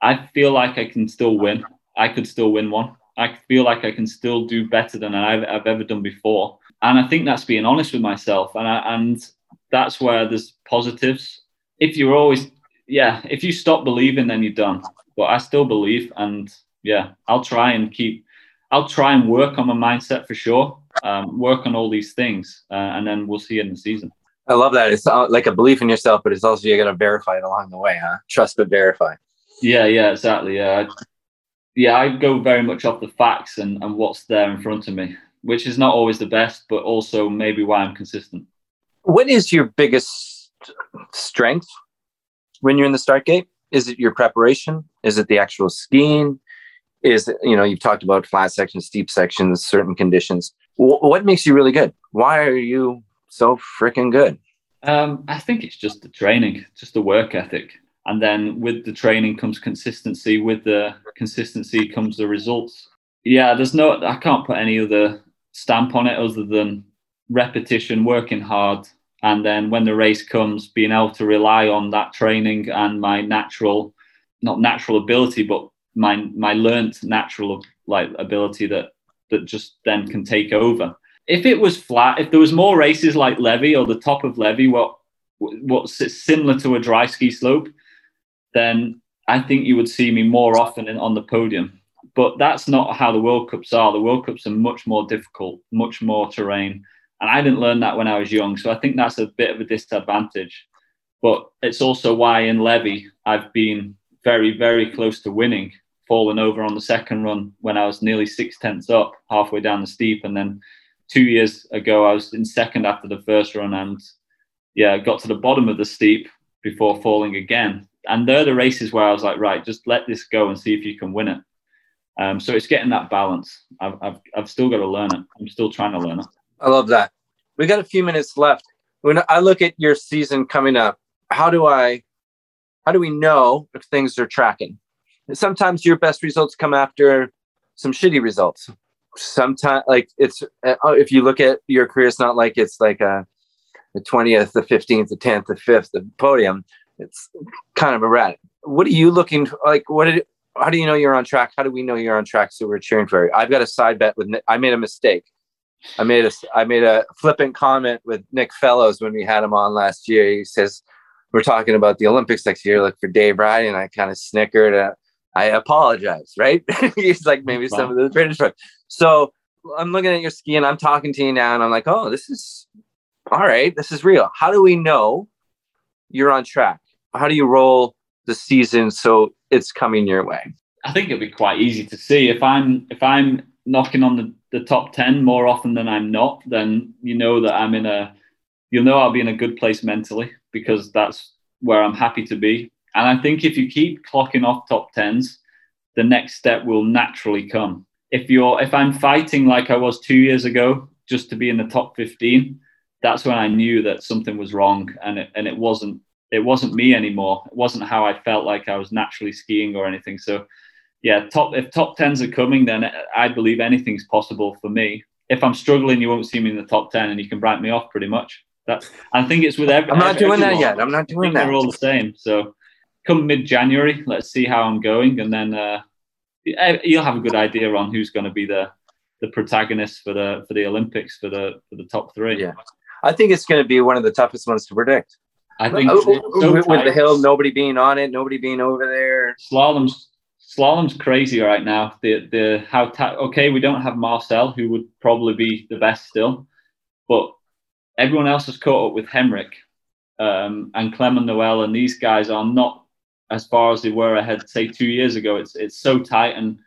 I feel like I can still win. I could still win one. I feel like I can still do better than I've, I've ever done before. And I think that's being honest with myself. And, I, and that's where there's positives. If you're always, yeah, if you stop believing, then you're done. But I still believe. And yeah, I'll try and keep I'll try and work on my mindset for sure. Um, work on all these things, uh, and then we'll see in the season. I love that. It's uh, like a belief in yourself, but it's also you got to verify it along the way, huh? Trust but verify. Yeah, yeah, exactly. Yeah, yeah. I go very much off the facts and, and what's there in front of me, which is not always the best, but also maybe why I'm consistent. What is your biggest strength when you're in the start gate? Is it your preparation? Is it the actual skiing? is it, you know you've talked about flat sections steep sections certain conditions w- what makes you really good why are you so freaking good. Um, i think it's just the training just the work ethic. And then with the training comes consistency with the consistency comes the results. Yeah there's no i can't put any other stamp on it other than repetition working hard. And then when the race comes being able to rely on that training and my natural not natural ability but my my learned natural like ability that that just then can take over. If it was flat, if there was more races like Levi or the top of Levi, what what's similar to a dry ski slope, then I think you would see me more often in, on the podium. But that's not how the World Cups are. The World Cups are much more difficult, much more terrain. And I didn't learn that when I was young. So I think that's a bit of a disadvantage. But it's also why in Levi, I've been very, very close to winning fallen over on the second run when I was nearly six tenths up halfway down the steep. And then two years ago, I was in second after the first run and yeah, got to the bottom of the steep before falling again. And they're the races where I was like, right, just let this go and see if you can win it. Um, so it's getting that balance. I've, I've, I've still got to learn it. I'm still trying to learn it. I love that. We got a few minutes left. When I look at your season coming up, how do I, how do we know if things are tracking? sometimes your best results come after some shitty results. Sometimes, like it's uh, if you look at your career, it's not like it's like a the twentieth, the fifteenth, the tenth, the fifth, the podium. It's kind of erratic. What are you looking like? What did? How do you know you're on track? How do we know you're on track? So we're cheering for you. I've got a side bet with. I made a mistake. I made a I made a flippant comment with Nick Fellows when we had him on last year. He says we're talking about the Olympics next year. Look for Dave Ryding. and I kind of snickered. Uh, I apologize, right? <laughs> He's like maybe some of the British folks. So I'm looking at your ski and I'm talking to you now, and I'm like, oh, this is all right. This is real. How do we know you're on track? How do you roll the season so it's coming your way? I think it'll be quite easy to see if I'm if I'm knocking on the, the top ten more often than I'm not, then you know that I'm in a you'll know I'll be in a good place mentally because that's where I'm happy to be. And I think if you keep clocking off top tens, the next step will naturally come. If you're if I'm fighting like I was two years ago, just to be in the top 15, that's when I knew that something was wrong and it, and it wasn't it wasn't me anymore. It wasn't how I felt like I was naturally skiing or anything. So yeah, top if top tens are coming, then I believe anything's possible for me. If I'm struggling, you won't see me in the top ten, and you can write me off pretty much. That I think it's with every. I'm not doing that yet. I'm not doing that. They're all the same. So come mid January, let's see how I'm going, and then uh, you'll have a good idea on who's going to be the the protagonists for the for the Olympics for the for the top three. Yeah, I think it's going to be one of the toughest ones to predict. I think so with, with the hill, nobody being on it, nobody being over there. slalom's slalom's crazy right now. The the how ta- okay we don't have Marcel who would probably be the best still, but everyone else has caught up with Henrik um, and Clement Noel and these guys are not as far as they were ahead say two years ago. It's it's so tight and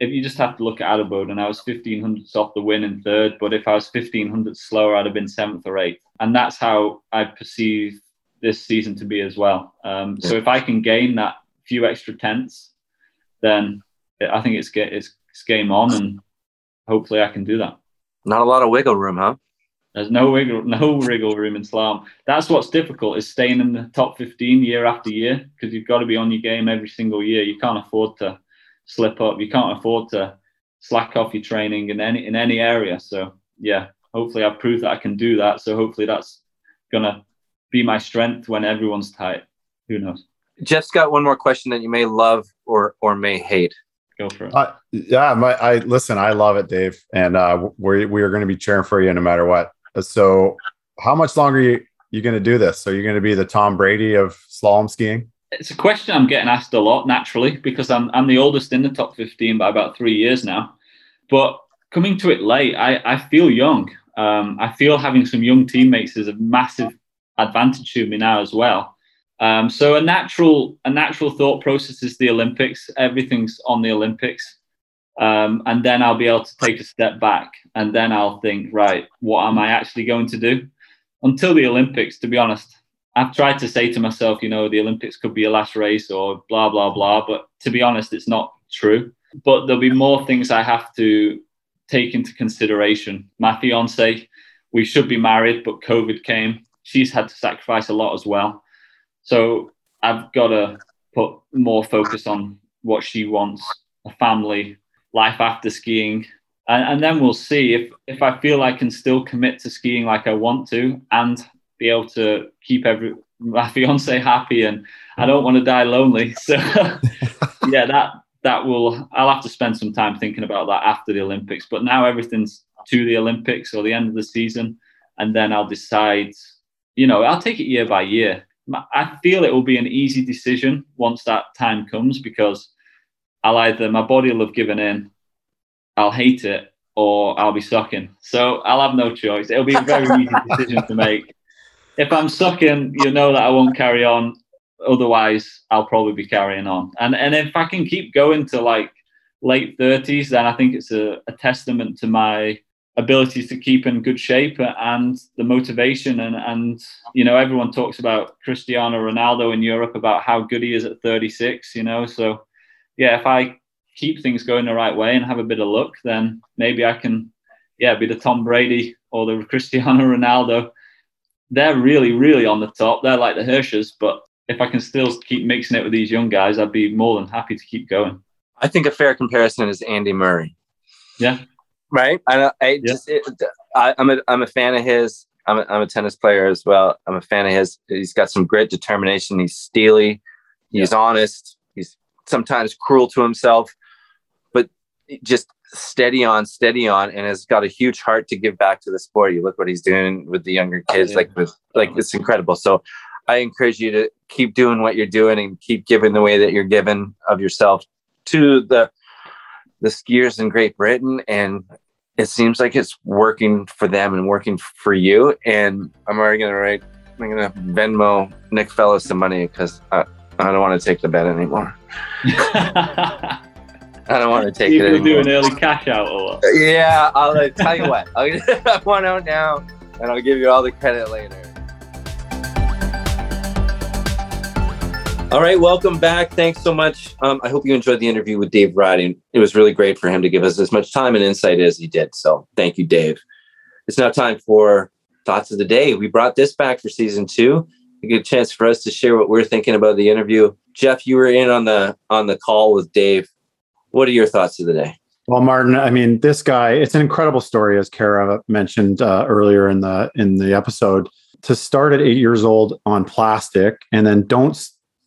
if you just have to look at Adelboden and I was 1500s off the win in third, but if I was 1500 slower, I'd have been seventh or eighth. And that's how I perceive this season to be as well. Um, so if I can gain that few extra tenths, then I think it's, get, it's, it's game on and hopefully I can do that. Not a lot of wiggle room, huh? There's no wiggle, no wiggle room in slalom. That's what's difficult is staying in the top 15 year after year because you've got to be on your game every single year. You can't afford to slip up. You can't afford to slack off your training in any in any area. So yeah, hopefully I've proved that I can do that. So hopefully that's gonna be my strength when everyone's tight. Who knows? Jeff's got one more question that you may love or or may hate. Go for it. Uh, yeah, my, I listen. I love it, Dave, and uh, we we are going to be cheering for you no matter what. So, how much longer are you you going to do this? So, you're going to be the Tom Brady of slalom skiing? it's a question I'm getting asked a lot naturally because I'm I'm the oldest in the top 15 by about three years now. But coming to it late, I, I feel young. Um, I feel having some young teammates is a massive advantage to me now as well. Um, so a natural a natural thought process is the Olympics. Everything's on the Olympics. Um, and then I'll be able to take a step back and then I'll think, right, what am I actually going to do? Until the Olympics, to be honest, I've tried to say to myself, you know, the Olympics could be a last race or blah, blah, blah. But to be honest, it's not true. But there'll be more things I have to take into consideration. My fiance, we should be married, but COVID came. She's had to sacrifice a lot as well. So I've got to put more focus on what she wants a family, life after skiing. And, and then we'll see if, if I feel I can still commit to skiing like I want to and be able to keep every my fiance happy and I don't want to die lonely. <laughs> So <laughs> yeah, that that will I'll have to spend some time thinking about that after the Olympics. But now everything's to the Olympics or the end of the season, and then I'll decide. You know, I'll take it year by year. I feel it will be an easy decision once that time comes because I'll either my body will have given in, I'll hate it, or I'll be sucking. So I'll have no choice. It'll be a very easy <laughs> decision to make if I'm sucking, you know that I won't carry on. Otherwise, I'll probably be carrying on. And and if I can keep going to like late thirties, then I think it's a, a testament to my abilities to keep in good shape and the motivation and and you know everyone talks about Cristiano Ronaldo in Europe about how good he is at 36 you know so yeah if I keep things going the right way and have a bit of luck then maybe I can yeah be the Tom Brady or the Cristiano <laughs> Ronaldo they're really, really on the top. They're like the Hirschers, but if I can still keep mixing it with these young guys, I'd be more than happy to keep going. I think a fair comparison is Andy Murray. Yeah. Right. I, I Yeah. just, it, I, I'm a, I'm a fan of his. I'm a, I'm a tennis player as well. I'm a fan of his. He's got some grit, determination. He's steely. He's honest. Sometimes cruel to himself, but just steady on, steady on, and has got a huge heart to give back to the sport. You look what he's doing with the younger oh, kids, Yeah. like with like it's incredible. So I encourage you to keep doing what you're doing and keep giving the way that you're giving of yourself to the the skiers in Great Britain and it seems like it's working for them and working for you. And I'm already gonna write I'm gonna Venmo Nick Fellows some money because I, I don't want to take the bet anymore. <laughs> I don't want to take it. you it can do an early cash out or what? Yeah, I'll uh, tell you what. <laughs> I'll get <laughs> one out now, and I'll give you all the credit later. All right, welcome back. Thanks so much. Um, I hope you enjoyed the interview with Dave Ryding. It was really great for him to give us as much time and insight as he did. So thank you, Dave. It's now time for thoughts of the day. We brought this back for season two. A good chance for us to share what we're thinking about the interview. Jeff, you were in on the on the call with Dave. What are your thoughts of the day? Well, Martin, I mean, this guy, it's an incredible story, as Cara mentioned uh, earlier in the in the episode. To start at eight years old on plastic and then don't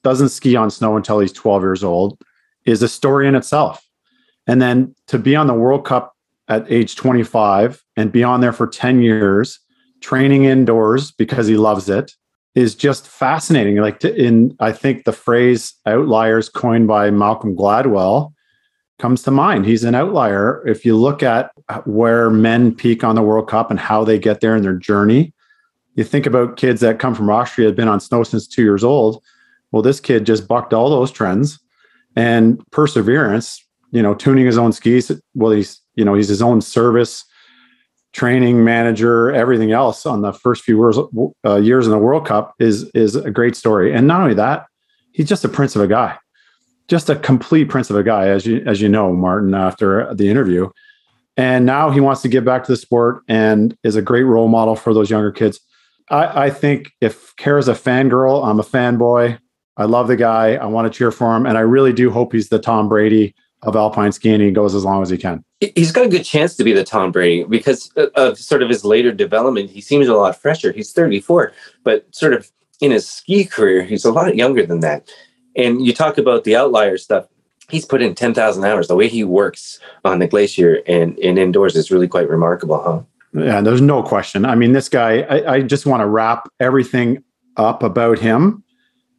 doesn't ski on snow until he's 12 years old is a story in itself. And then to be on the World Cup at age 25 and be on there for 10 years, training indoors because he loves it, is just fascinating. Like to, in, I think the phrase outliers coined by Malcolm Gladwell comes to mind. He's an outlier. If you look at where men peak on the World Cup and how they get there in their journey, you think about kids that come from Austria, have been on snow since two years old. Well, this kid just bucked all those trends and perseverance, you know, tuning his own skis. Well, he's, you know, he's his own service training manager, everything else on the first few years, uh, years in the World Cup is is a great story. And not only that, he's just a prince of a guy, just a complete prince of a guy, as you as you know, Martin. After the interview, and now he wants to give back to the sport and is a great role model for those younger kids. I, I think if Cara's a fangirl, I'm a fanboy. I love the guy. I want to cheer for him, and I really do hope he's the Tom Brady of alpine skiing. And he goes as long as he can. He's got a good chance to be the Tom Brady because of sort of his later development. He seems a lot fresher. He's 34, but sort of in his ski career, he's a lot younger than that. And you talk about the outlier stuff. He's put in 10,000 hours. The way he works on the glacier and, and indoors is really quite remarkable, huh? Yeah, there's no question. I mean, this guy, I, I just want to wrap everything up about him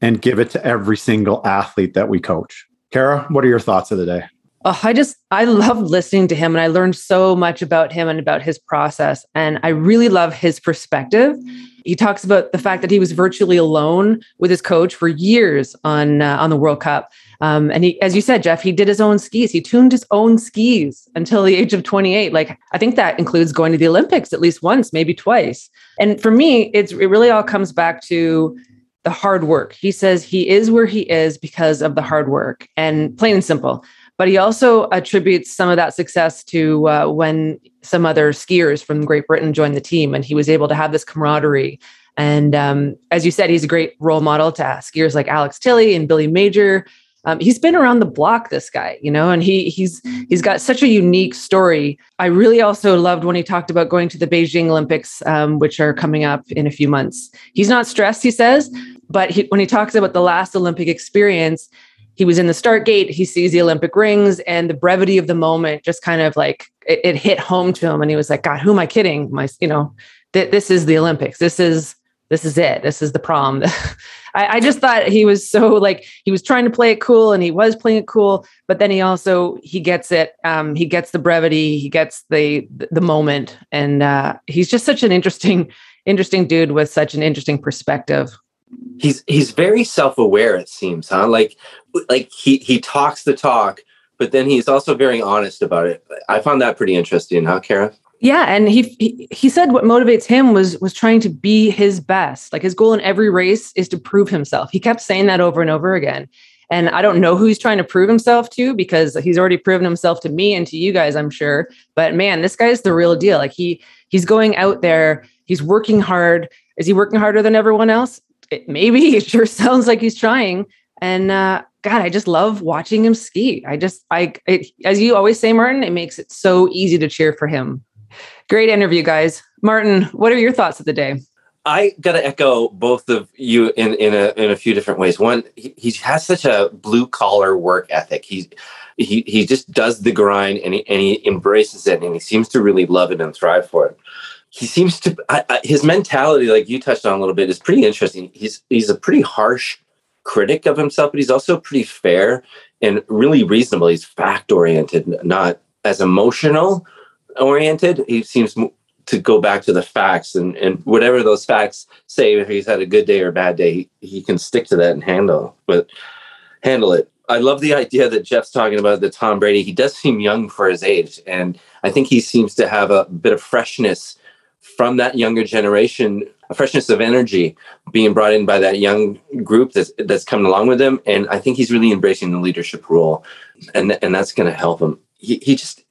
and give it to every single athlete that we coach. Cara, what are your thoughts of the day? Oh, I just I love listening to him and I learned so much about him and about his process and I really love his perspective. He talks about the fact that he was virtually alone with his coach for years on uh, on the World Cup. Um, and he, as you said, Jeff, he did his own skis. He tuned his own skis until the age of 28. Like I think that includes going to the Olympics at least once, maybe twice. And for me, it's it really all comes back to the hard work. He says he is where he is because of the hard work, and plain and simple. But he also attributes some of that success to uh, when some other skiers from Great Britain joined the team, and he was able to have this camaraderie. And um, as you said, he's a great role model to skiers like Alex Tilley and Billy Major. Um, he's been around the block, this guy, you know, and he he's he's got such a unique story. I really also loved when he talked about going to the Beijing Olympics, um, which are coming up in a few months. He's not stressed, he says, but he, when he talks about the last Olympic experience, he was in the start gate he sees the olympic rings and the brevity of the moment just kind of like it, it hit home to him and he was like god who am i kidding? My you know th- this is the olympics. This is this is it. This is the prom. <laughs> I, I, just thought he was so like he was trying to play it cool and he was playing it cool but then he also he gets it um he gets the brevity he gets the the moment and uh he's just such an interesting interesting dude with such an interesting perspective he's he's very self-aware it seems huh? Like like he he talks the talk but then he's also very honest about it. I found that pretty interesting huh Cara? Yeah and he, he he said what motivates him was was trying to be his best. Like his goal in every race is to prove himself. He kept saying that over and over again. And i don't know who he's trying to prove himself to because he's already proven himself to me and to you guys i'm sure. But man this guy's the real deal. Like he he's going out there. He's working hard. Is he working harder than everyone else it, maybe <laughs> it sure sounds like he's trying. And uh, God, I just love watching him ski. I just, I, it, as you always say, Martin, it makes it so easy to cheer for him. Great interview, guys. Martin, what are your thoughts of the day? I got to echo both of you in in a in a few different ways. One, he, he has such a blue collar work ethic. He he he just does the grind and he, and he embraces it and he seems to really love it and thrive for it he seems to I, I, his mentality like you touched on a little bit is pretty interesting. He's he's a pretty harsh critic of himself but he's also pretty fair and really reasonable. He's fact oriented not as emotional oriented. He seems to go back to the facts and and whatever those facts say if he's had a good day or a bad day he, he can stick to that and handle but handle it. I love the idea that Jeff's talking about the Tom Brady. He does seem young for his age, and I think he seems to have a bit of freshness from that younger generation, a freshness of energy being brought in by that young group that's that's coming along with him. And I think he's really embracing the leadership role, and and that's going to help him. He he just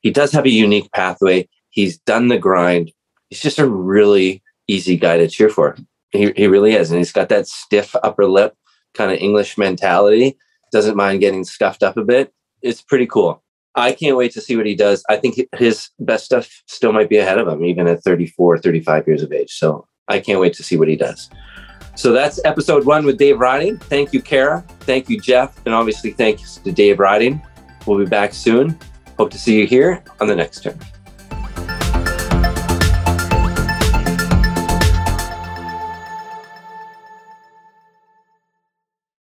he does have a unique pathway. He's done the grind. He's just a really easy guy to cheer for. He he really is, and he's got that stiff upper lip kind of English mentality. Doesn't mind getting scuffed up a bit. It's pretty cool. I can't wait to see what he does. I think his best stuff still might be ahead of him, even at 34, 35 years of age. So I can't wait to see what he does. So that's episode one with Dave Ryding. Thank you, Cara. Thank you, Jeff. And obviously, thanks to Dave Ryding. We'll be back soon. Hope to see you here on the next turn.